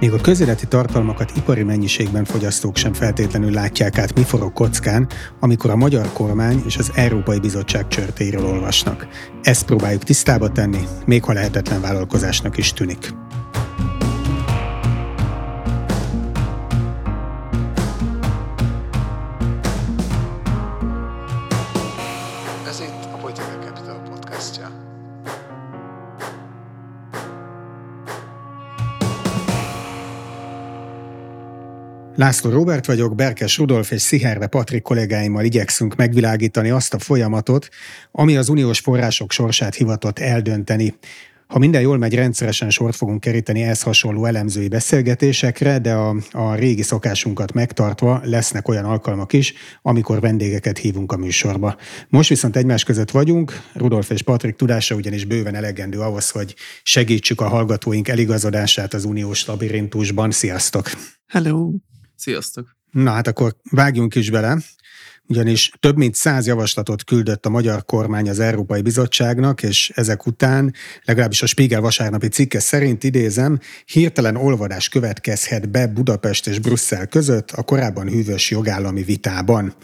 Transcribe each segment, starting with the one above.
Még a közéleti tartalmakat ipari mennyiségben fogyasztók sem feltétlenül látják át, mi forog kockán, amikor a magyar kormány és az Európai Bizottság csörtéről olvasnak. Ezt próbáljuk tisztába tenni, még ha lehetetlen vállalkozásnak is tűnik. László Robert vagyok, Berkes Rudolf és Sziherve Patrik kollégáimmal igyekszünk megvilágítani azt a folyamatot, ami az uniós források sorsát hivatott eldönteni. Ha minden jól megy, rendszeresen sort fogunk keríteni ehhez hasonló elemzői beszélgetésekre, de a, a régi szokásunkat megtartva lesznek olyan alkalmak is, amikor vendégeket hívunk a műsorba. Most viszont egymás között vagyunk, Rudolf és Patrik tudása ugyanis bőven elegendő ahhoz, hogy segítsük a hallgatóink eligazodását az uniós labirintusban. Sziasztok! Hello! Sziasztok! Na hát akkor vágjunk is bele, ugyanis több mint száz javaslatot küldött a magyar kormány az Európai Bizottságnak, és ezek után, legalábbis a Spiegel vasárnapi cikke szerint idézem, hirtelen olvadás következhet be Budapest és Brüsszel között a korábban hűvös jogállami vitában.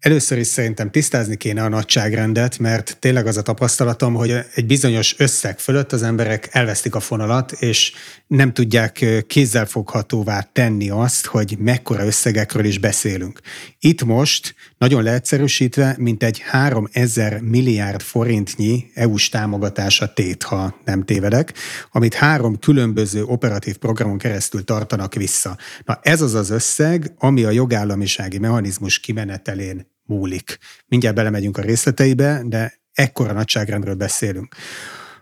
Először is szerintem tisztázni kéne a nagyságrendet, mert tényleg az a tapasztalatom, hogy egy bizonyos összeg fölött az emberek elvesztik a fonalat, és nem tudják kézzelfoghatóvá tenni azt, hogy mekkora összegekről is beszélünk. Itt most, nagyon leegyszerűsítve, mint egy 3000 milliárd forintnyi EU-s támogatása tét, ha nem tévedek, amit három különböző operatív programon keresztül tartanak vissza. Na ez az az összeg, ami a jogállamisági mechanizmus kimenetelén múlik. Mindjárt belemegyünk a részleteibe, de ekkora nagyságrendről beszélünk.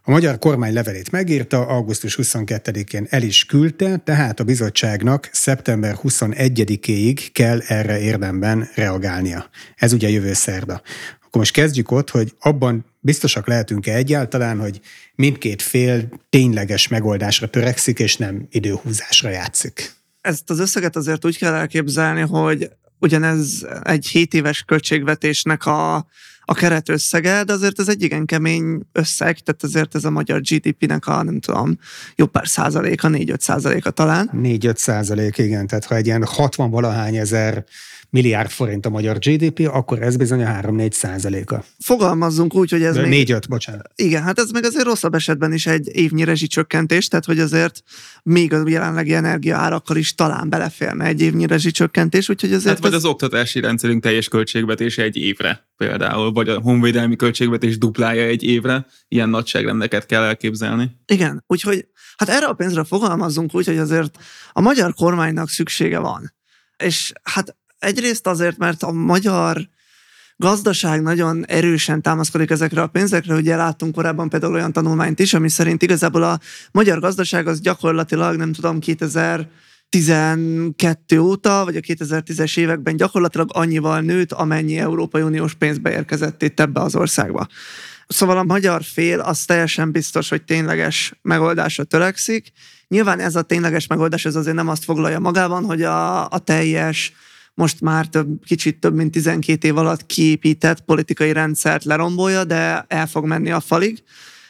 A magyar kormány levelét megírta, augusztus 22-én el is küldte, tehát a bizottságnak szeptember 21-éig kell erre érdemben reagálnia. Ez ugye jövő szerda. Akkor most kezdjük ott, hogy abban biztosak lehetünk-e egyáltalán, hogy mindkét fél tényleges megoldásra törekszik, és nem időhúzásra játszik. Ezt az összeget azért úgy kell elképzelni, hogy ugyanez egy 7 éves költségvetésnek a, a keretösszege, de azért ez egy igen kemény összeg, tehát azért ez a magyar GDP-nek a, nem tudom, jobb pár százaléka, 4-5 százaléka talán. 4-5 százalék, igen, tehát ha egy ilyen 60 valahány ezer milliárd forint a magyar GDP, akkor ez bizony a 3-4 százaléka. Fogalmazzunk úgy, hogy ez De még... 4-5, bocsánat. Igen, hát ez meg azért rosszabb esetben is egy évnyi rezsicsökkentés, tehát hogy azért még a jelenlegi energia árakkal is talán beleférne egy évnyi rezsicsökkentés, úgyhogy azért... Hát vagy ez... az oktatási rendszerünk teljes költségvetése egy évre például, vagy a honvédelmi költségvetés duplája egy évre, ilyen nagyságrendeket kell elképzelni. Igen, úgyhogy hát erre a pénzre fogalmazzunk úgy, hogy azért a magyar kormánynak szüksége van. És hát egyrészt azért, mert a magyar gazdaság nagyon erősen támaszkodik ezekre a pénzekre. Ugye láttunk korábban például olyan tanulmányt is, ami szerint igazából a magyar gazdaság az gyakorlatilag, nem tudom, 2000 12 óta, vagy a 2010-es években gyakorlatilag annyival nőtt, amennyi Európai Uniós pénz beérkezett itt ebbe az országba. Szóval a magyar fél az teljesen biztos, hogy tényleges megoldásra törekszik. Nyilván ez a tényleges megoldás, ez azért nem azt foglalja magában, hogy a, a teljes most már több, kicsit több mint 12 év alatt kiépített politikai rendszert lerombolja, de el fog menni a falig.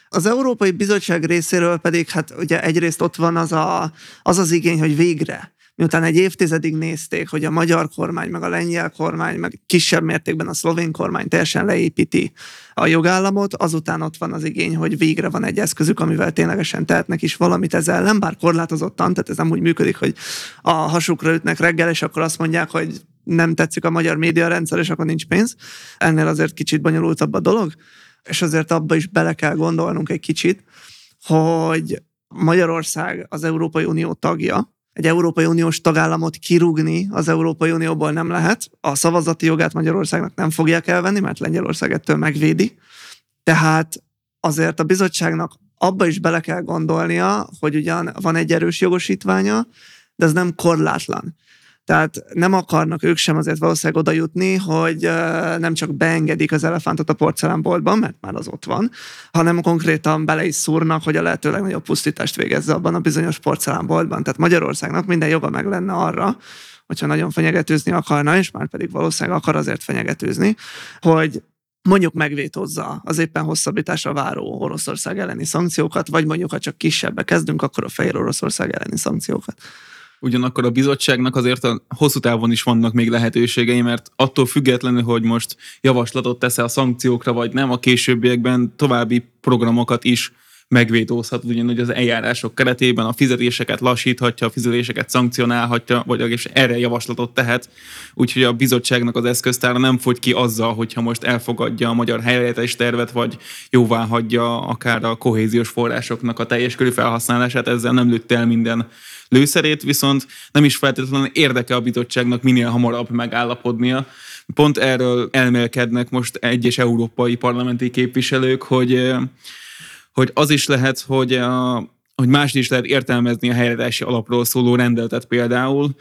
Az Európai Bizottság részéről pedig hát ugye egyrészt ott van az a, az, az igény, hogy végre miután egy évtizedig nézték, hogy a magyar kormány, meg a lengyel kormány, meg kisebb mértékben a szlovén kormány teljesen leépíti a jogállamot, azután ott van az igény, hogy végre van egy eszközük, amivel ténylegesen tehetnek is valamit ezzel ellen, bár korlátozottan, tehát ez nem úgy működik, hogy a hasukra ütnek reggel, és akkor azt mondják, hogy nem tetszik a magyar médiarendszer, és akkor nincs pénz. Ennél azért kicsit bonyolultabb a dolog, és azért abba is bele kell gondolnunk egy kicsit, hogy Magyarország az Európai Unió tagja, egy Európai Uniós tagállamot kirúgni az Európai Unióból nem lehet. A szavazati jogát Magyarországnak nem fogják elvenni, mert Lengyelország ettől megvédi. Tehát azért a bizottságnak abba is bele kell gondolnia, hogy ugyan van egy erős jogosítványa, de ez nem korlátlan. Tehát nem akarnak ők sem azért valószínűleg oda jutni, hogy nem csak beengedik az elefántot a porcelánboltban, mert már az ott van, hanem konkrétan bele is szúrnak, hogy a lehető legnagyobb pusztítást végezze abban a bizonyos porcelánboltban. Tehát Magyarországnak minden joga meg lenne arra, hogyha nagyon fenyegetőzni akarna, és már pedig valószínűleg akar azért fenyegetőzni, hogy mondjuk megvétózza az éppen hosszabbításra váró Oroszország elleni szankciókat, vagy mondjuk, ha csak kisebbe kezdünk, akkor a Fehér Oroszország elleni szankciókat. Ugyanakkor a bizottságnak azért a hosszú távon is vannak még lehetőségei, mert attól függetlenül, hogy most javaslatot tesz a szankciókra, vagy nem, a későbbiekben további programokat is megvétózhat, ugyanúgy az eljárások keretében a fizetéseket lassíthatja, a fizetéseket szankcionálhatja, vagy és erre javaslatot tehet. Úgyhogy a bizottságnak az eszköztára nem fogy ki azzal, hogyha most elfogadja a magyar helyreállítási tervet, vagy jóvá hagyja akár a kohéziós forrásoknak a teljes körű felhasználását, ezzel nem lőtt el minden lőszerét, viszont nem is feltétlenül érdeke a bizottságnak minél hamarabb megállapodnia. Pont erről elmélkednek most egyes európai parlamenti képviselők, hogy hogy az is lehet, hogy, a, hogy más is lehet értelmezni a helyreállítási alapról szóló rendeletet például,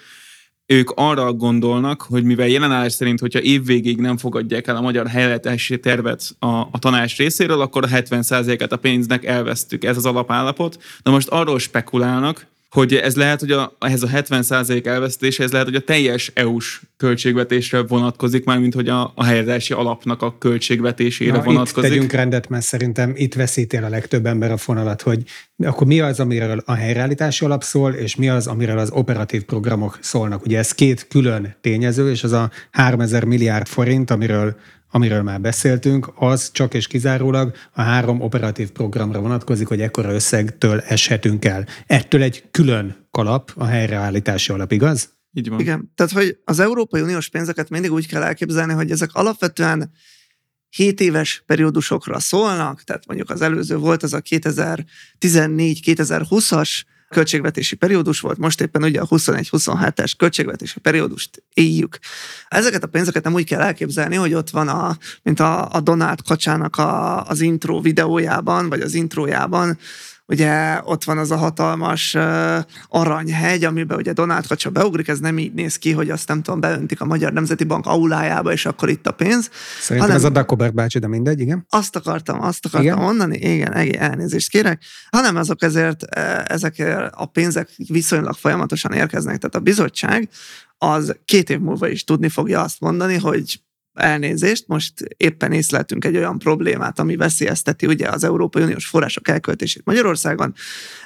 ők arra gondolnak, hogy mivel jelenállás szerint, hogyha évvégig nem fogadják el a magyar helyreállítási tervet a, a tanács részéről, akkor a 70%-et a pénznek elvesztük. Ez az alapállapot. Na most arról spekulálnak, hogy ez lehet, hogy a, ehhez a 70% elvesztése, ez lehet, hogy a teljes EU-s költségvetésre vonatkozik, már mint hogy a, a helyreállítási alapnak a költségvetésére Na, vonatkozik. Itt tegyünk rendet, mert szerintem itt veszítél a legtöbb ember a fonalat, hogy akkor mi az, amiről a helyreállítási alap szól, és mi az, amiről az operatív programok szólnak. Ugye ez két külön tényező, és az a 3000 milliárd forint, amiről amiről már beszéltünk, az csak és kizárólag a három operatív programra vonatkozik, hogy ekkora összegtől eshetünk el. Ettől egy külön kalap a helyreállítási alap, igaz? Így van. Igen, tehát hogy az Európai Uniós pénzeket mindig úgy kell elképzelni, hogy ezek alapvetően 7 éves periódusokra szólnak, tehát mondjuk az előző volt az a 2014-2020-as költségvetési periódus volt, most éppen ugye a 21-27-es költségvetési periódust éljük. Ezeket a pénzeket nem úgy kell elképzelni, hogy ott van, a, mint a, a Donát Kacsának a, az intro videójában, vagy az intrójában, ugye ott van az a hatalmas uh, aranyhegy, amiben ugye Donát Kacsa beugrik, ez nem így néz ki, hogy azt nem tudom, beöntik a Magyar Nemzeti Bank aulájába, és akkor itt a pénz. Szerintem hanem, ez a Dagobert bácsi, de mindegy, igen. Azt akartam, azt akartam igen? mondani, igen, igen, elnézést kérek, hanem azok ezért, ezek a pénzek viszonylag folyamatosan érkeznek, tehát a bizottság az két év múlva is tudni fogja azt mondani, hogy elnézést, most éppen észleltünk egy olyan problémát, ami veszélyezteti ugye az Európai Uniós források elköltését Magyarországon,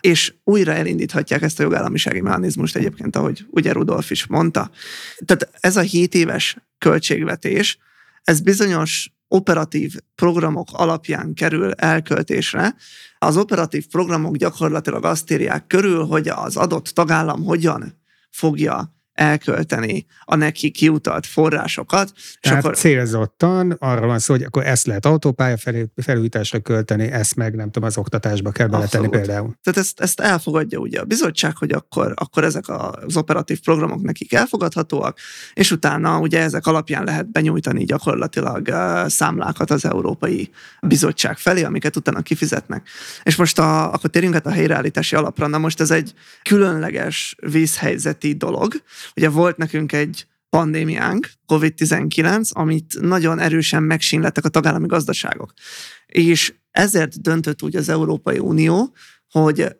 és újra elindíthatják ezt a jogállamisági mechanizmust egyébként, ahogy ugye Rudolf is mondta. Tehát ez a 7 éves költségvetés, ez bizonyos operatív programok alapján kerül elköltésre. Az operatív programok gyakorlatilag azt írják körül, hogy az adott tagállam hogyan fogja elkölteni a neki kiutalt forrásokat. Tehát és akkor... célzottan arra van szó, hogy akkor ezt lehet autópálya felújításra költeni, ezt meg nem tudom, az oktatásba kell beletenni Abszolút. például. Tehát ezt, ezt elfogadja ugye a bizottság, hogy akkor, akkor ezek az operatív programok nekik elfogadhatóak, és utána ugye ezek alapján lehet benyújtani gyakorlatilag számlákat az Európai Bizottság felé, amiket utána kifizetnek. És most a, akkor térjünk át a helyreállítási alapra. Na most ez egy különleges vízhelyzeti dolog, Ugye volt nekünk egy pandémiánk, COVID-19, amit nagyon erősen megsínlettek a tagállami gazdaságok. És ezért döntött úgy az Európai Unió, hogy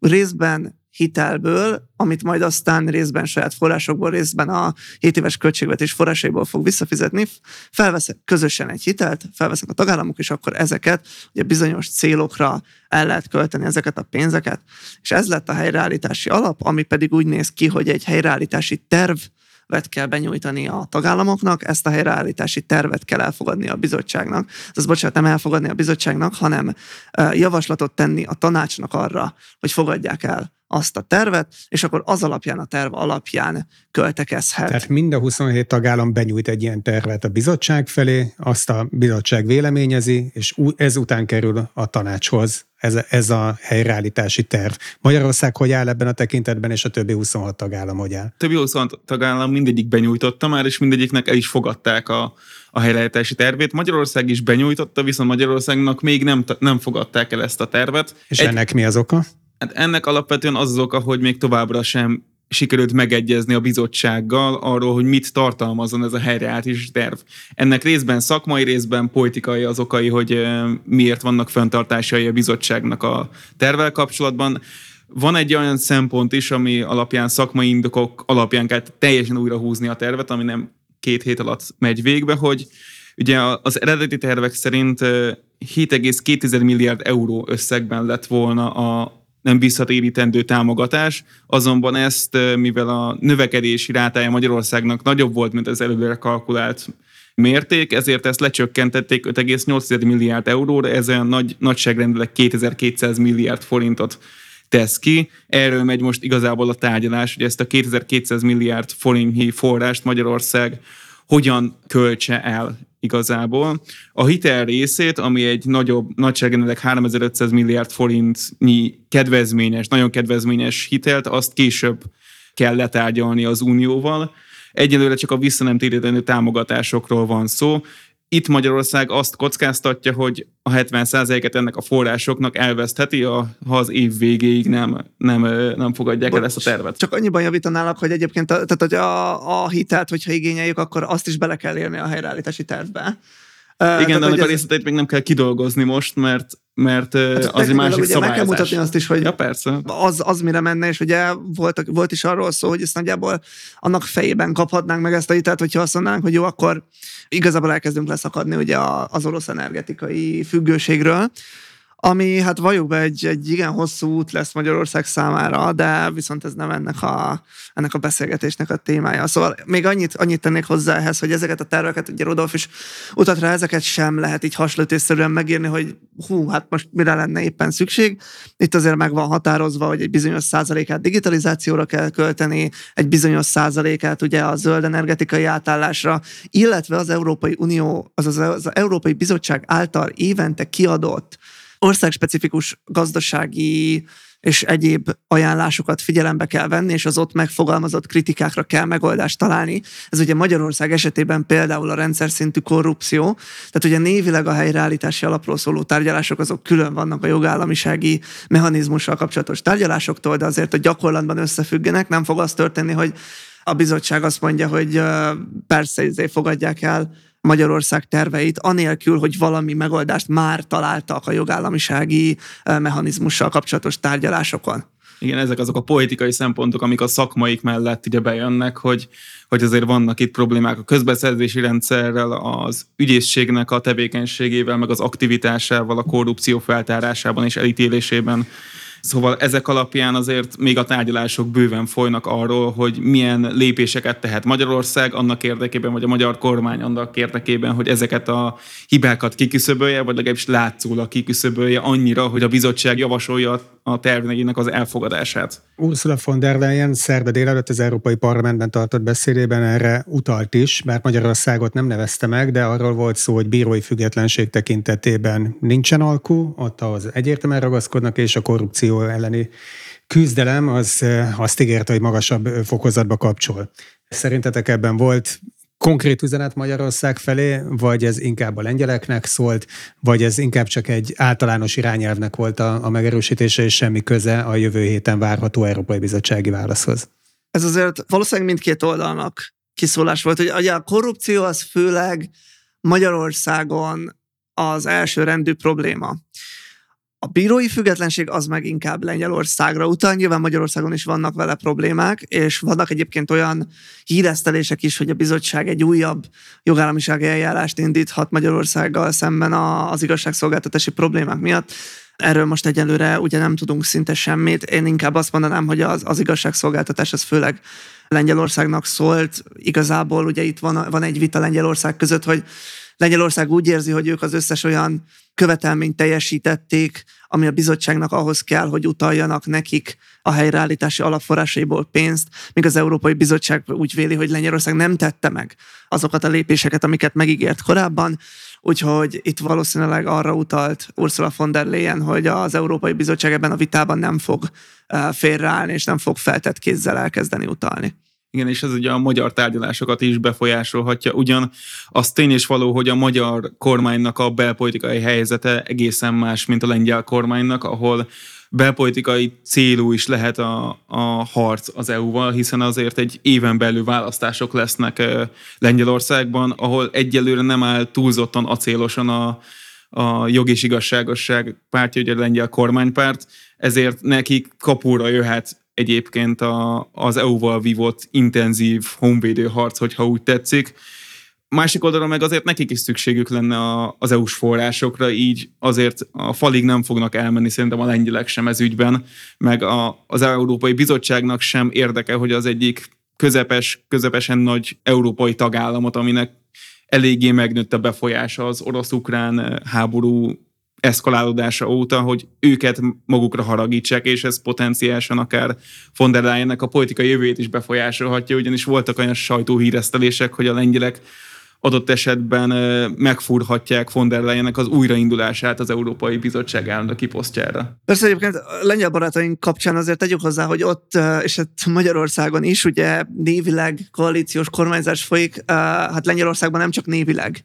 részben hitelből, amit majd aztán részben saját forrásokból, részben a 7 éves költségvetés forrásaiból fog visszafizetni, felveszek közösen egy hitelt, felveszek a tagállamok, és akkor ezeket ugye bizonyos célokra el lehet költeni ezeket a pénzeket. És ez lett a helyreállítási alap, ami pedig úgy néz ki, hogy egy helyreállítási terv vet kell benyújtani a tagállamoknak, ezt a helyreállítási tervet kell elfogadni a bizottságnak. Ez bocsánat, nem elfogadni a bizottságnak, hanem javaslatot tenni a tanácsnak arra, hogy fogadják el azt a tervet, és akkor az alapján, a terv alapján költekezhet. Tehát mind a 27 tagállam benyújt egy ilyen tervet a bizottság felé, azt a bizottság véleményezi, és ezután kerül a tanácshoz ez, ez a helyreállítási terv. Magyarország hogy áll ebben a tekintetben, és a többi 26 tagállam hogy áll? Többi 26 tagállam mindegyik benyújtotta már, és mindegyiknek el is fogadták a, a helyreállítási tervét. Magyarország is benyújtotta, viszont Magyarországnak még nem, nem fogadták el ezt a tervet. És Egy, ennek mi az oka? Hát ennek alapvetően az az oka, hogy még továbbra sem sikerült megegyezni a bizottsággal arról, hogy mit tartalmazon ez a helyreállítási terv. Ennek részben szakmai, részben politikai az okai, hogy miért vannak fenntartásai a bizottságnak a tervel kapcsolatban. Van egy olyan szempont is, ami alapján szakmai indokok alapján kell teljesen újra húzni a tervet, ami nem két hét alatt megy végbe, hogy Ugye az eredeti tervek szerint 7,2 milliárd euró összegben lett volna a nem visszatérítendő támogatás, azonban ezt, mivel a növekedési rátája Magyarországnak nagyobb volt, mint az előre kalkulált mérték, ezért ezt lecsökkentették 5,8 milliárd euróra, ez olyan nagy, nagyságrendileg 2200 milliárd forintot tesz ki. Erről megy most igazából a tárgyalás, hogy ezt a 2200 milliárd forintnyi forrást Magyarország hogyan költse el igazából. A hitel részét, ami egy nagyobb, nagyságrendileg 3500 milliárd forintnyi kedvezményes, nagyon kedvezményes hitelt, azt később kell letárgyalni az Unióval. Egyelőre csak a visszanemtérítendő támogatásokról van szó, itt Magyarország azt kockáztatja, hogy a 70%-et ennek a forrásoknak elvesztheti, ha az év végéig nem, nem, nem fogadják el ezt a tervet. Csak annyiban javítanálak, hogy egyébként tehát, hogy a, a hitelt, hogyha igényeljük, akkor azt is bele kell érni a helyreállítási tervbe. Igen, de annak a részleteit még nem kell kidolgozni most, mert mert hát az egy másik ugye Meg kell mutatni azt is, hogy ja, persze. Az, az mire menne, és ugye volt, volt is arról szó, hogy ezt nagyjából annak fejében kaphatnánk meg ezt a hitelt, hogyha azt mondanánk, hogy jó, akkor igazából elkezdünk leszakadni ugye az orosz energetikai függőségről, ami hát valljuk be egy, egy igen hosszú út lesz Magyarország számára, de viszont ez nem ennek a, ennek a beszélgetésnek a témája. Szóval még annyit, annyit tennék hozzá ehhez, hogy ezeket a terveket, ugye Rodolf is utat ezeket sem lehet így hasonlítésszerűen megírni, hogy hú, hát most mire lenne éppen szükség. Itt azért meg van határozva, hogy egy bizonyos százalékát digitalizációra kell költeni, egy bizonyos százalékát ugye a zöld energetikai átállásra, illetve az Európai Unió, azaz az Európai Bizottság által évente kiadott országspecifikus gazdasági és egyéb ajánlásokat figyelembe kell venni, és az ott megfogalmazott kritikákra kell megoldást találni. Ez ugye Magyarország esetében például a rendszer szintű korrupció, tehát ugye névileg a helyreállítási alapról szóló tárgyalások azok külön vannak a jogállamisági mechanizmussal kapcsolatos tárgyalásoktól, de azért a gyakorlatban összefüggenek, nem fog az történni, hogy a bizottság azt mondja, hogy persze, izé fogadják el Magyarország terveit, anélkül, hogy valami megoldást már találtak a jogállamisági mechanizmussal kapcsolatos tárgyalásokon. Igen, ezek azok a politikai szempontok, amik a szakmaik mellett ugye bejönnek, hogy, hogy azért vannak itt problémák a közbeszerzési rendszerrel, az ügyészségnek a tevékenységével, meg az aktivitásával, a korrupció feltárásában és elítélésében Szóval ezek alapján azért még a tárgyalások bőven folynak arról, hogy milyen lépéseket tehet Magyarország annak érdekében, vagy a magyar kormány annak érdekében, hogy ezeket a hibákat kiküszöbölje, vagy legalábbis látszólag kiküszöbölje annyira, hogy a bizottság javasolja a terveinek az elfogadását. Ursula von der Leyen szerda délelőtt az Európai Parlamentben tartott beszédében erre utalt is, mert Magyarországot nem nevezte meg, de arról volt szó, hogy bírói függetlenség tekintetében nincsen alkú, ott az egyértelműen ragaszkodnak, és a korrupció elleni küzdelem az azt ígérte, hogy magasabb fokozatba kapcsol. Szerintetek ebben volt konkrét üzenet Magyarország felé, vagy ez inkább a lengyeleknek szólt, vagy ez inkább csak egy általános irányelvnek volt a, a megerősítése, és semmi köze a jövő héten várható Európai Bizottsági válaszhoz? Ez azért valószínűleg mindkét oldalnak kiszólás volt, hogy a korrupció az főleg Magyarországon az első rendű probléma. A bírói függetlenség az meg inkább Lengyelországra utal, nyilván Magyarországon is vannak vele problémák, és vannak egyébként olyan híresztelések is, hogy a bizottság egy újabb jogállamisági eljárást indíthat Magyarországgal szemben az igazságszolgáltatási problémák miatt. Erről most egyelőre ugye nem tudunk szinte semmit. Én inkább azt mondanám, hogy az, az igazságszolgáltatás az főleg Lengyelországnak szólt. Igazából ugye itt van, van egy vita Lengyelország között, hogy Lengyelország úgy érzi, hogy ők az összes olyan követelményt teljesítették, ami a bizottságnak ahhoz kell, hogy utaljanak nekik a helyreállítási alapforrásaiból pénzt, míg az Európai Bizottság úgy véli, hogy Lengyelország nem tette meg azokat a lépéseket, amiket megígért korábban, Úgyhogy itt valószínűleg arra utalt Ursula von der Leyen, hogy az Európai Bizottság ebben a vitában nem fog eh, félreállni, és nem fog feltett kézzel elkezdeni utalni. Igen, és ez ugye a magyar tárgyalásokat is befolyásolhatja. Ugyan az tény és való, hogy a magyar kormánynak a belpolitikai helyzete egészen más, mint a lengyel kormánynak, ahol belpolitikai célú is lehet a, a harc az EU-val, hiszen azért egy éven belül választások lesznek Lengyelországban, ahol egyelőre nem áll túlzottan acélosan a, a jog és igazságosság pártja, ugye a lengyel kormánypárt, ezért nekik kapura jöhet egyébként a, az EU-val vívott intenzív honvédő harc, hogyha úgy tetszik. Másik oldalon meg azért nekik is szükségük lenne a, az EU-s forrásokra, így azért a falig nem fognak elmenni, szerintem a lengyelek sem ez ügyben, meg a, az Európai Bizottságnak sem érdeke, hogy az egyik közepes, közepesen nagy európai tagállamot, aminek eléggé megnőtt a befolyása az orosz-ukrán háború eszkalálódása óta, hogy őket magukra haragítsák, és ez potenciálisan akár von der Leyennek a politikai jövőjét is befolyásolhatja, ugyanis voltak olyan sajtóhíresztelések, hogy a lengyelek adott esetben megfúrhatják von der Leyennek az újraindulását az Európai Bizottság elnöki posztjára. Persze egyébként a lengyel barátaink kapcsán azért tegyük hozzá, hogy ott, és hát Magyarországon is ugye névileg koalíciós kormányzás folyik, hát Lengyelországban nem csak névileg.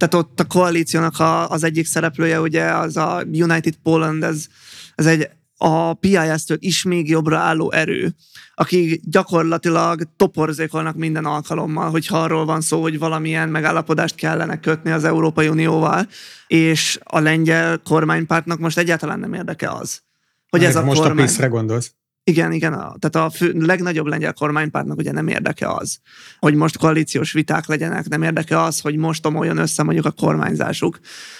Tehát ott a koalíciónak a, az egyik szereplője ugye az a United Poland, ez, ez egy a PIS-től is még jobbra álló erő, akik gyakorlatilag toporzékolnak minden alkalommal, hogyha arról van szó, hogy valamilyen megállapodást kellene kötni az Európai Unióval, és a lengyel kormánypártnak most egyáltalán nem érdeke az. Hogy ez, ez a most kormány... a pészre gondolsz? Igen, igen. A, tehát a fő, legnagyobb lengyel kormánypártnak ugye nem érdeke az, hogy most koalíciós viták legyenek, nem érdeke az, hogy most omoljon össze mondjuk a kormányzásuk.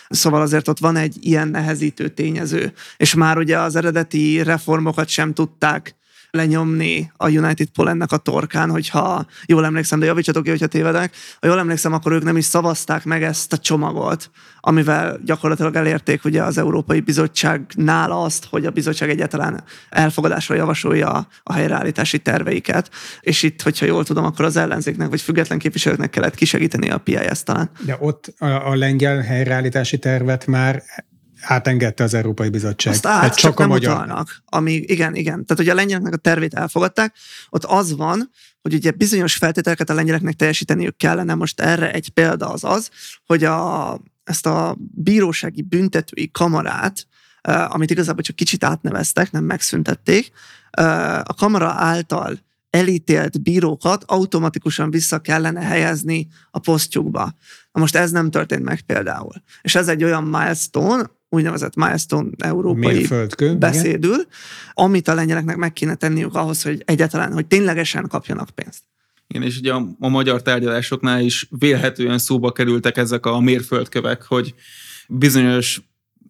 Szóval azért ott van egy ilyen nehezítő tényező. És már ugye az eredeti reformokat sem tudták lenyomni a United Polandnak a torkán, hogyha jól emlékszem, de javítsatok ki, hogyha tévedek. Ha jól emlékszem, akkor ők nem is szavazták meg ezt a csomagot, amivel gyakorlatilag elérték ugye az Európai Bizottságnál azt, hogy a bizottság egyáltalán elfogadásra javasolja a helyreállítási terveiket. És itt, hogyha jól tudom, akkor az ellenzéknek vagy független képviselőknek kellett kisegíteni a PIS talán. De ott a, a lengyel helyreállítási tervet már átengedte az Európai Bizottság. Azt át, csak, csak a nem magyar. utalnak. Ami, igen, igen. Tehát, hogy a lengyeleknek a tervét elfogadták, ott az van, hogy ugye bizonyos feltételeket a lengyeleknek teljesíteniük kellene. Most erre egy példa az az, hogy a, ezt a bírósági büntetői kamarát, amit igazából csak kicsit átneveztek, nem megszüntették, a kamara által elítélt bírókat automatikusan vissza kellene helyezni a posztjukba. Na most ez nem történt meg például. És ez egy olyan milestone, úgynevezett milestone európai Mérföldkő, beszédül, igen. amit a lengyeleknek meg kéne tenniük ahhoz, hogy egyáltalán, hogy ténylegesen kapjanak pénzt. Igen, és ugye a, a magyar tárgyalásoknál is vélhetően szóba kerültek ezek a mérföldkövek, hogy bizonyos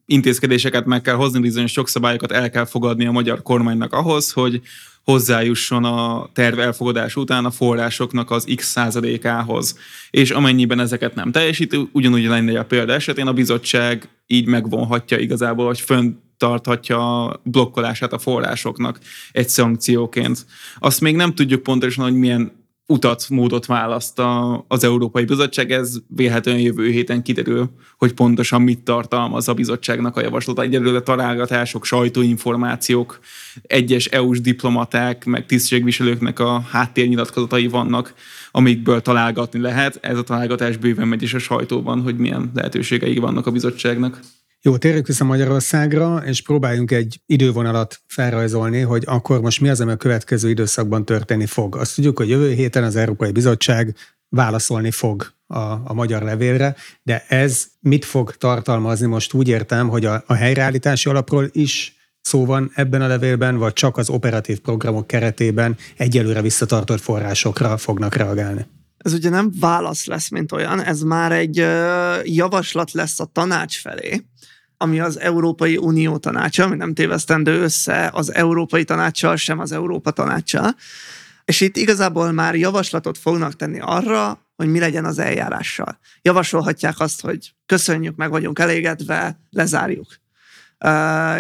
intézkedéseket meg kell hozni, bizonyos jogszabályokat el kell fogadni a magyar kormánynak ahhoz, hogy hozzájusson a terv elfogadás után a forrásoknak az x százalékához. És amennyiben ezeket nem teljesít, ugyanúgy lenne a példa esetén a bizottság így megvonhatja igazából, vagy fönn tarthatja a blokkolását a forrásoknak egy szankcióként. Azt még nem tudjuk pontosan, hogy milyen utat, módot választ a, az Európai Bizottság, ez vélhetően jövő héten kiderül, hogy pontosan mit tartalmaz a bizottságnak a javaslata. Egyelőre találgatások, sajtóinformációk, egyes EU-s diplomaták, meg tisztségviselőknek a háttérnyilatkozatai vannak, amikből találgatni lehet. Ez a találgatás bőven megy is a sajtóban, hogy milyen lehetőségei vannak a bizottságnak. Jó, térjük vissza Magyarországra, és próbáljunk egy idővonalat felrajzolni, hogy akkor most mi az, ami a következő időszakban történni fog. Azt tudjuk, hogy jövő héten az Európai Bizottság válaszolni fog a, a magyar levélre, de ez mit fog tartalmazni? Most úgy értem, hogy a, a helyreállítási alapról is szó van ebben a levélben, vagy csak az operatív programok keretében egyelőre visszatartott forrásokra fognak reagálni? Ez ugye nem válasz lesz, mint olyan, ez már egy javaslat lesz a tanács felé, ami az Európai Unió tanácsa, ami nem tévesztendő össze az Európai Tanácssal, sem az Európa Tanácsa. És itt igazából már javaslatot fognak tenni arra, hogy mi legyen az eljárással. Javasolhatják azt, hogy köszönjük, meg vagyunk elégedve, lezárjuk.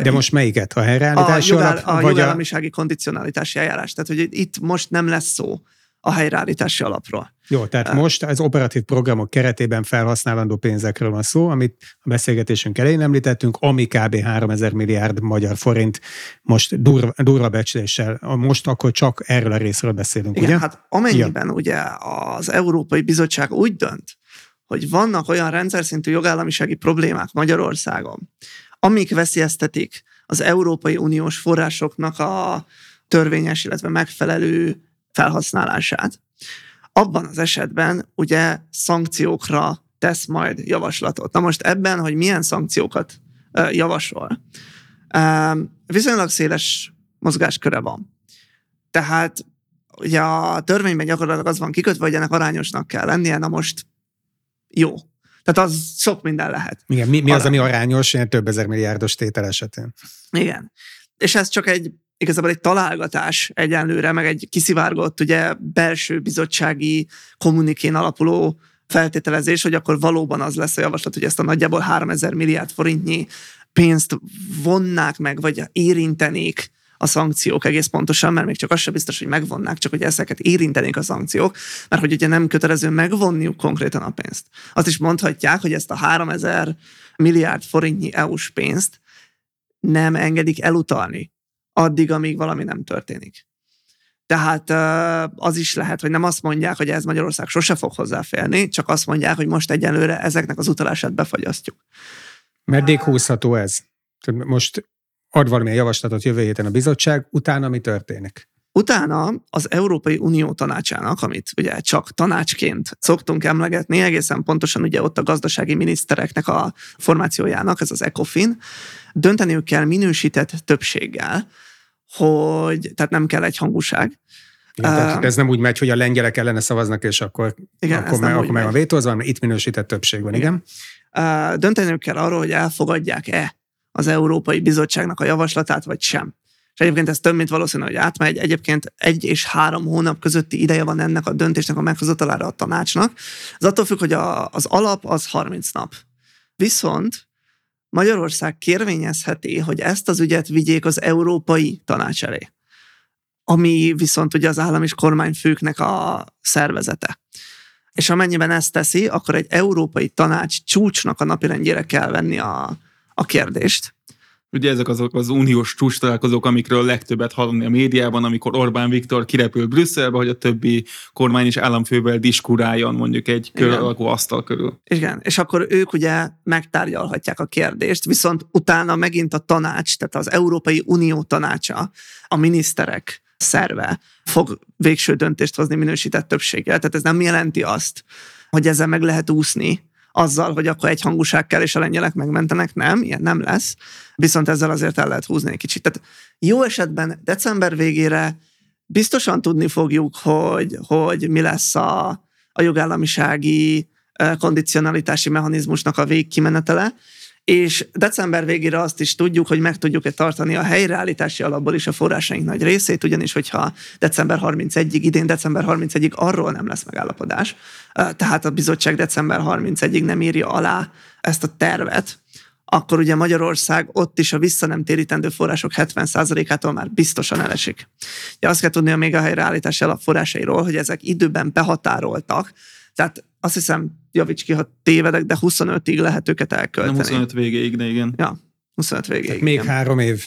De most melyiket? A helyreállítási a jogál, alap? A jogállamisági a... kondicionalitási eljárás. Tehát, hogy itt most nem lesz szó a helyreállítási alapról. Jó, tehát uh, most az operatív programok keretében felhasználandó pénzekről van szó, amit a beszélgetésünk elején említettünk, ami kb. 3000 milliárd magyar forint, most durva, durva becsléssel, most akkor csak erről a részről beszélünk, Igen, ugye? hát amennyiben ja. ugye az Európai Bizottság úgy dönt, hogy vannak olyan rendszer szintű jogállamisági problémák Magyarországon, amik veszélyeztetik az Európai Uniós forrásoknak a törvényes, illetve megfelelő felhasználását. Abban az esetben ugye szankciókra tesz majd javaslatot. Na most ebben, hogy milyen szankciókat javasol, viszonylag széles mozgásköre van. Tehát ugye a törvényben gyakorlatilag az van kikötve, hogy ennek arányosnak kell lennie, na most jó. Tehát az sok minden lehet. Igen, mi, mi az, ami arányos ilyen több ezer milliárdos tétel esetén? Igen. És ez csak egy igazából egy találgatás egyenlőre, meg egy kiszivárgott ugye belső bizottsági kommunikén alapuló feltételezés, hogy akkor valóban az lesz a javaslat, hogy ezt a nagyjából 3000 milliárd forintnyi pénzt vonnák meg, vagy érintenék a szankciók egész pontosan, mert még csak az sem biztos, hogy megvonnák, csak hogy ezeket érintenék a szankciók, mert hogy ugye nem kötelező megvonniuk konkrétan a pénzt. Azt is mondhatják, hogy ezt a 3000 milliárd forintnyi EU-s pénzt nem engedik elutalni addig, amíg valami nem történik. Tehát az is lehet, hogy nem azt mondják, hogy ez Magyarország sose fog hozzáférni, csak azt mondják, hogy most egyelőre ezeknek az utalását befagyasztjuk. Meddig húzható ez? Most ad valamilyen javaslatot jövő héten a bizottság, utána mi történik? Utána az Európai Unió tanácsának, amit ugye csak tanácsként szoktunk emlegetni, egészen pontosan ugye ott a gazdasági minisztereknek a formációjának, ez az ECOFIN, dönteniük kell minősített többséggel, hogy, tehát nem kell egy hangúság. Igen, tehát ez nem úgy megy, hogy a lengyelek ellene szavaznak, és akkor, igen, akkor, meg, akkor meg a vétózva, hanem itt minősített többség van, igen. igen. Dönteniük kell arról, hogy elfogadják-e az Európai Bizottságnak a javaslatát, vagy sem. És egyébként ez több, mint valószínű, hogy átmegy. Egyébként egy és három hónap közötti ideje van ennek a döntésnek a meghozatalára a tanácsnak. Ez attól függ, hogy a, az alap az 30 nap. Viszont Magyarország kérvényezheti, hogy ezt az ügyet vigyék az Európai Tanács elé, ami viszont ugye az állam és kormányfőknek a szervezete. És amennyiben ezt teszi, akkor egy Európai Tanács csúcsnak a napirendjére kell venni a, a kérdést. Ugye ezek azok az uniós csúcs találkozók, amikről legtöbbet hallani a médiában, amikor Orbán Viktor kirepül Brüsszelbe, hogy a többi kormány és államfővel diskuráljon mondjuk egy kör alakú asztal körül. Igen, és akkor ők ugye megtárgyalhatják a kérdést, viszont utána megint a tanács, tehát az Európai Unió tanácsa, a miniszterek szerve fog végső döntést hozni minősített többséggel. Tehát ez nem jelenti azt, hogy ezzel meg lehet úszni, azzal, hogy akkor egy hangúság kell, és a lengyelek megmentenek. Nem, ilyen nem lesz. Viszont ezzel azért el lehet húzni egy kicsit. Tehát jó esetben december végére biztosan tudni fogjuk, hogy, hogy mi lesz a, a jogállamisági kondicionalitási mechanizmusnak a végkimenetele, és december végére azt is tudjuk, hogy meg tudjuk-e tartani a helyreállítási alapból is a forrásaink nagy részét, ugyanis hogyha december 31-ig, idén december 31-ig arról nem lesz megállapodás, tehát a bizottság december 31-ig nem írja alá ezt a tervet, akkor ugye Magyarország ott is a vissza térítendő források 70%-ától már biztosan elesik. Ja, azt kell tudni a még a helyreállítási alapforrásairól, hogy ezek időben behatároltak, tehát azt hiszem, javíts ki, ha tévedek, de 25-ig lehet őket elkölteni. Nem 25 végéig, de igen. Ja, 25 végéig. Tehát még igen. három év.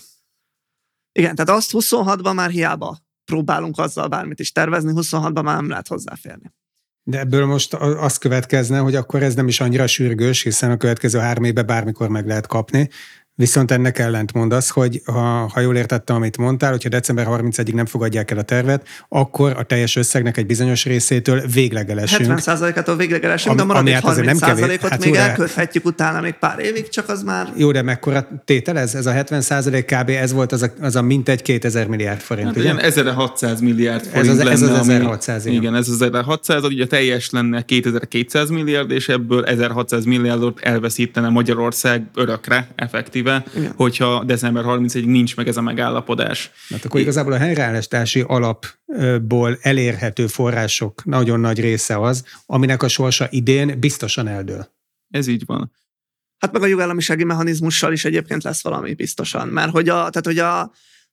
Igen, tehát azt 26-ban már hiába próbálunk azzal bármit is tervezni, 26-ban már nem lehet hozzáférni. De ebből most az következne, hogy akkor ez nem is annyira sürgős, hiszen a következő három évben bármikor meg lehet kapni, Viszont ennek ellent mondasz, hogy ha, ha jól értettem, amit mondtál, hogyha december 31-ig nem fogadják el a tervet, akkor a teljes összegnek egy bizonyos részétől véglegelesünk. 70%-ától véglegelesünk, de a maradék hát 30%-ot nem kevés, hát még elkölthetjük utána még pár évig, csak az már... Jó, de mekkora tétel ez? Ez a 70% kb. ez volt az a, az a mintegy 2000 milliárd forint, hát ugye? 1600 milliárd forint ez az, lenne. Ez az 1600, ami, igen. ez az 1600, ugye teljes lenne 2200 milliárd, és ebből 1600 milliárdot elveszítene Magyarország örökre, effektív effektíve, Igen. hogyha december 31-ig nincs meg ez a megállapodás. Hát akkor igazából a helyreállítási alapból elérhető források nagyon nagy része az, aminek a sorsa idén biztosan eldől. Ez így van. Hát meg a jogállamisági mechanizmussal is egyébként lesz valami biztosan, mert hogy a, tehát hogy a,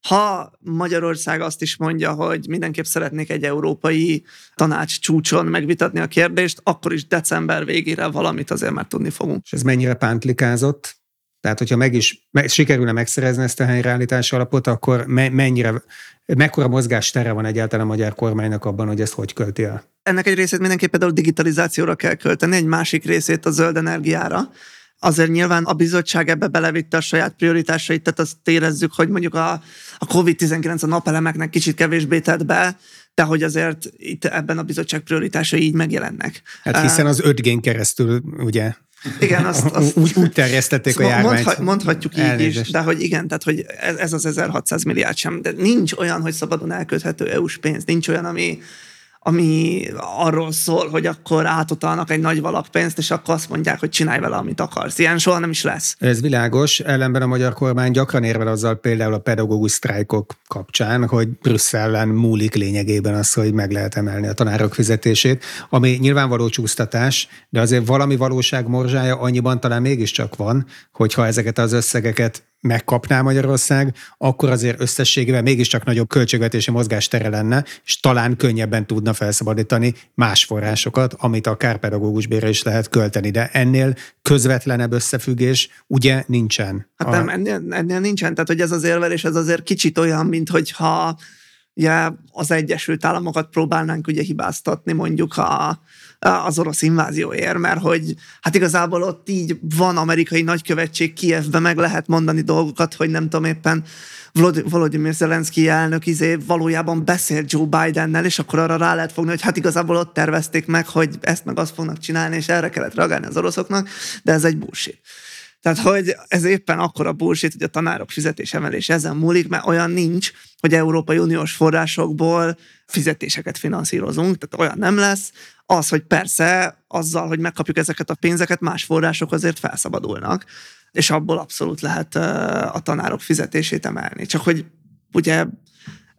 ha Magyarország azt is mondja, hogy mindenképp szeretnék egy európai tanács csúcson megvitatni a kérdést, akkor is december végére valamit azért már tudni fogunk. És ez mennyire pántlikázott? Tehát, hogyha meg is meg, sikerülne megszerezni ezt a helyreállítási alapot, akkor me, mennyire, mekkora mozgástere van egyáltalán a magyar kormánynak abban, hogy ezt hogy költi el? Ennek egy részét mindenképpen a digitalizációra kell költeni, egy másik részét a zöld energiára. Azért nyilván a bizottság ebbe belevitte a saját prioritásait, tehát azt érezzük, hogy mondjuk a, a COVID-19 a napelemeknek kicsit kevésbé tett be, de hogy azért itt ebben a bizottság prioritásai így megjelennek. Hát hiszen az 5 keresztül ugye igen, azt, azt úgy, úgy terjesztették a járványt. Mondha, mondhatjuk így Elnézést. is, de hogy igen, tehát hogy ez az 1600 milliárd sem, de nincs olyan, hogy szabadon elköthető EU-s pénz, nincs olyan, ami, ami arról szól, hogy akkor átutalnak egy nagy valak pénzt, és akkor azt mondják, hogy csinálj vele, amit akarsz. Ilyen soha nem is lesz. Ez világos, ellenben a magyar kormány gyakran érvel azzal például a pedagógus sztrájkok kapcsán, hogy Brüsszellen múlik lényegében az, hogy meg lehet emelni a tanárok fizetését, ami nyilvánvaló csúsztatás, de azért valami valóság morzsája annyiban talán mégiscsak van, hogyha ezeket az összegeket megkapná Magyarország, akkor azért összességében mégiscsak nagyobb költségvetési mozgástere lenne, és talán könnyebben tudna felszabadítani más forrásokat, amit akár pedagógusbére is lehet költeni. De ennél közvetlenebb összefüggés ugye nincsen. Hát a... nem, ennél, ennél nincsen. Tehát, hogy ez az érvelés, ez azért kicsit olyan, mint hogyha ugye, az Egyesült Államokat próbálnánk ugye hibáztatni mondjuk a, az orosz invázióért, mert hogy hát igazából ott így van amerikai nagykövetség Kievbe, meg lehet mondani dolgokat, hogy nem tudom éppen Volodymyr Zelenszky elnök izé valójában beszélt Joe Bidennel, és akkor arra rá lehet fogni, hogy hát igazából ott tervezték meg, hogy ezt meg azt fognak csinálni, és erre kellett reagálni az oroszoknak, de ez egy bullshit. Tehát, hogy ez éppen akkor a bullshit, hogy a tanárok fizetés emelés ezen múlik, mert olyan nincs, hogy Európai Uniós forrásokból fizetéseket finanszírozunk, tehát olyan nem lesz. Az, hogy persze azzal, hogy megkapjuk ezeket a pénzeket, más források azért felszabadulnak, és abból abszolút lehet a tanárok fizetését emelni. Csak hogy ugye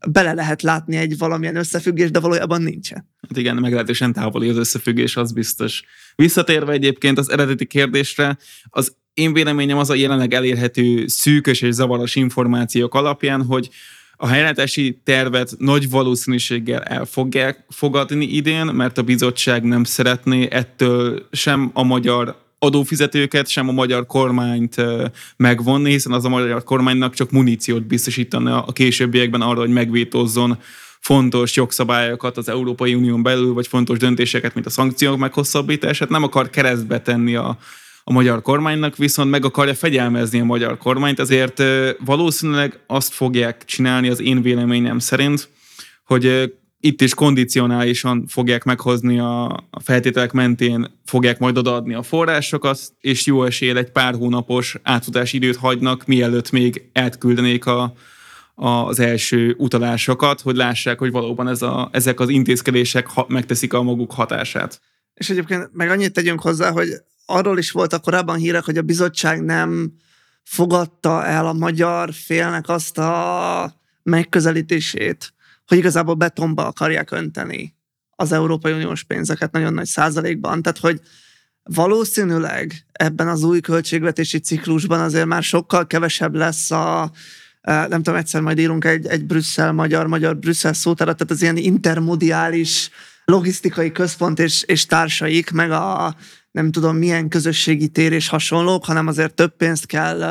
bele lehet látni egy valamilyen összefüggés, de valójában nincsen. Hát igen, meglehetősen távoli az összefüggés, az biztos. Visszatérve egyébként az eredeti kérdésre, az én véleményem az a jelenleg elérhető szűkös és zavaros információk alapján, hogy a helyreállítási tervet nagy valószínűséggel el fogják fogadni idén, mert a bizottság nem szeretné ettől sem a magyar adófizetőket, sem a magyar kormányt megvonni, hiszen az a magyar kormánynak csak muníciót biztosítana a későbbiekben arra, hogy megvétózzon fontos jogszabályokat az Európai Unión belül, vagy fontos döntéseket, mint a szankciók meghosszabbítását. Nem akar keresztbe tenni a, a magyar kormánynak, viszont meg akarja fegyelmezni a magyar kormányt, ezért valószínűleg azt fogják csinálni az én véleményem szerint, hogy itt is kondicionálisan fogják meghozni a, feltételek mentén, fogják majd odaadni a forrásokat, és jó esél egy pár hónapos átfutási időt hagynak, mielőtt még átküldenék a, a, az első utalásokat, hogy lássák, hogy valóban ez a, ezek az intézkedések ha, megteszik a maguk hatását. És egyébként meg annyit tegyünk hozzá, hogy arról is voltak korábban hírek, hogy a bizottság nem fogadta el a magyar félnek azt a megközelítését, hogy igazából betonba akarják önteni az Európai Uniós pénzeket nagyon nagy százalékban. Tehát, hogy valószínűleg ebben az új költségvetési ciklusban azért már sokkal kevesebb lesz a, e, nem tudom, egyszer majd írunk egy, egy Brüsszel-magyar, magyar-Brüsszel szótárat, tehát az ilyen intermodiális logisztikai központ és, és társaik, meg a nem tudom milyen közösségi tér és hasonlók, hanem azért több pénzt kell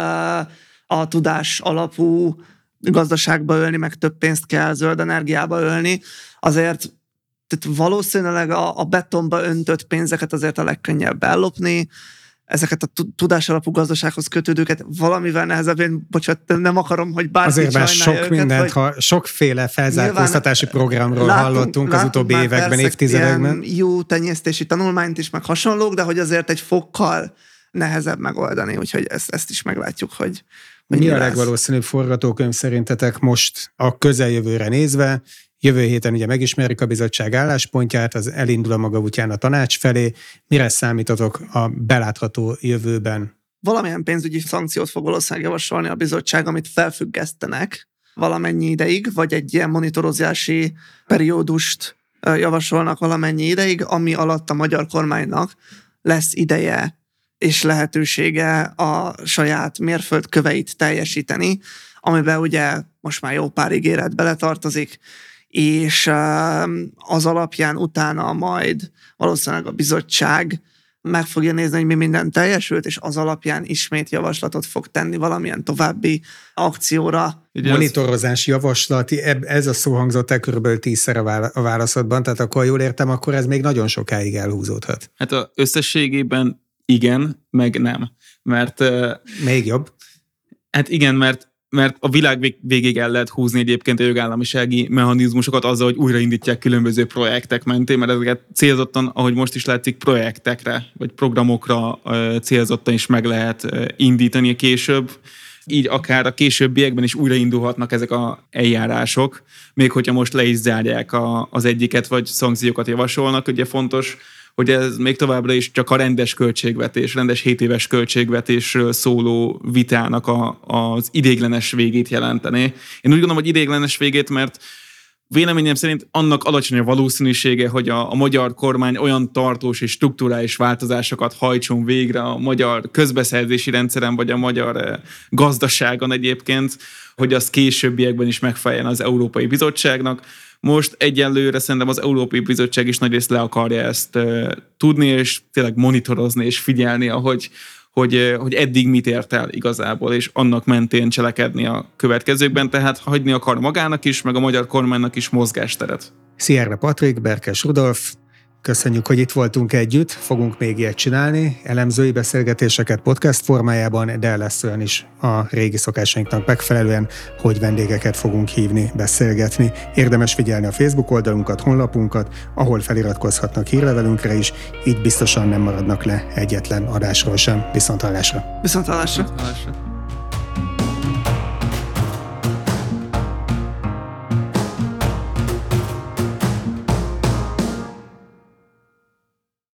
a tudás alapú gazdaságba ölni, meg több pénzt kell zöld energiába ölni. Azért tehát valószínűleg a, a betonba öntött pénzeket azért a legkönnyebb ellopni, ezeket a tudásalapú gazdasághoz kötődőket valamivel nehezebb, én bocsánat, nem akarom, hogy bárki Azért, mert sok őket, mindent, ha sokféle felzárkóztatási programról látunk, hallottunk látunk az utóbbi években, évtizedekben. jó tenyésztési tanulmányt is, meg hasonlók, de hogy azért egy fokkal nehezebb megoldani, úgyhogy ezt, ezt is meglátjuk, hogy, hogy mi, mi a legvalószínűbb forgatókönyv szerintetek most a közeljövőre nézve, Jövő héten ugye megismerik a bizottság álláspontját, az elindul a maga útján a tanács felé. Mire számítotok a belátható jövőben? Valamilyen pénzügyi szankciót fog valószínűleg javasolni a bizottság, amit felfüggesztenek valamennyi ideig, vagy egy ilyen monitorozási periódust javasolnak valamennyi ideig, ami alatt a magyar kormánynak lesz ideje és lehetősége a saját mérföldköveit teljesíteni, amiben ugye most már jó pár ígéret beletartozik, és az alapján utána majd valószínűleg a bizottság meg fogja nézni, hogy mi minden teljesült, és az alapján ismét javaslatot fog tenni valamilyen további akcióra. Ugye Monitorozás javaslat, ez a szó hangzott el körülbelül tízszer a válaszodban, tehát akkor jól értem, akkor ez még nagyon sokáig elhúzódhat. Hát a összességében igen, meg nem. Mert... Még jobb. Hát igen, mert mert a világ végig el lehet húzni egyébként a jogállamisági mechanizmusokat azzal, hogy újraindítják különböző projektek mentén, mert ezeket célzottan, ahogy most is látszik, projektekre vagy programokra célzottan is meg lehet indítani később. így akár a későbbiekben is újraindulhatnak ezek a eljárások, még hogyha most le is zárják a, az egyiket, vagy szankciókat javasolnak. Ugye fontos, hogy ez még továbbra is csak a rendes költségvetés, rendes 7 éves költségvetésről szóló vitának a, az idéglenes végét jelenteni. Én úgy gondolom, hogy idéglenes végét, mert Véleményem szerint annak alacsony a valószínűsége, hogy a, a magyar kormány olyan tartós és struktúrális változásokat hajtson végre a magyar közbeszerzési rendszeren, vagy a magyar eh, gazdaságon egyébként, hogy az későbbiekben is megfeleljen az Európai Bizottságnak. Most egyelőre szerintem az Európai Bizottság is nagyrészt le akarja ezt uh, tudni, és tényleg monitorozni és figyelni, ahogy, hogy, hogy eddig mit ért el igazából, és annak mentén cselekedni a következőkben, tehát hagyni akar magának is, meg a magyar kormánynak is mozgásteret. Szierre Patrik, Berkes Rudolf, Köszönjük, hogy itt voltunk együtt, fogunk még ilyet csinálni, elemzői beszélgetéseket podcast formájában, de lesz olyan is a régi szokásainknak megfelelően, hogy vendégeket fogunk hívni, beszélgetni. Érdemes figyelni a Facebook oldalunkat, honlapunkat, ahol feliratkozhatnak hírlevelünkre is, így biztosan nem maradnak le egyetlen adásról sem. Viszontalásra! Viszontalásra! Viszontalásra.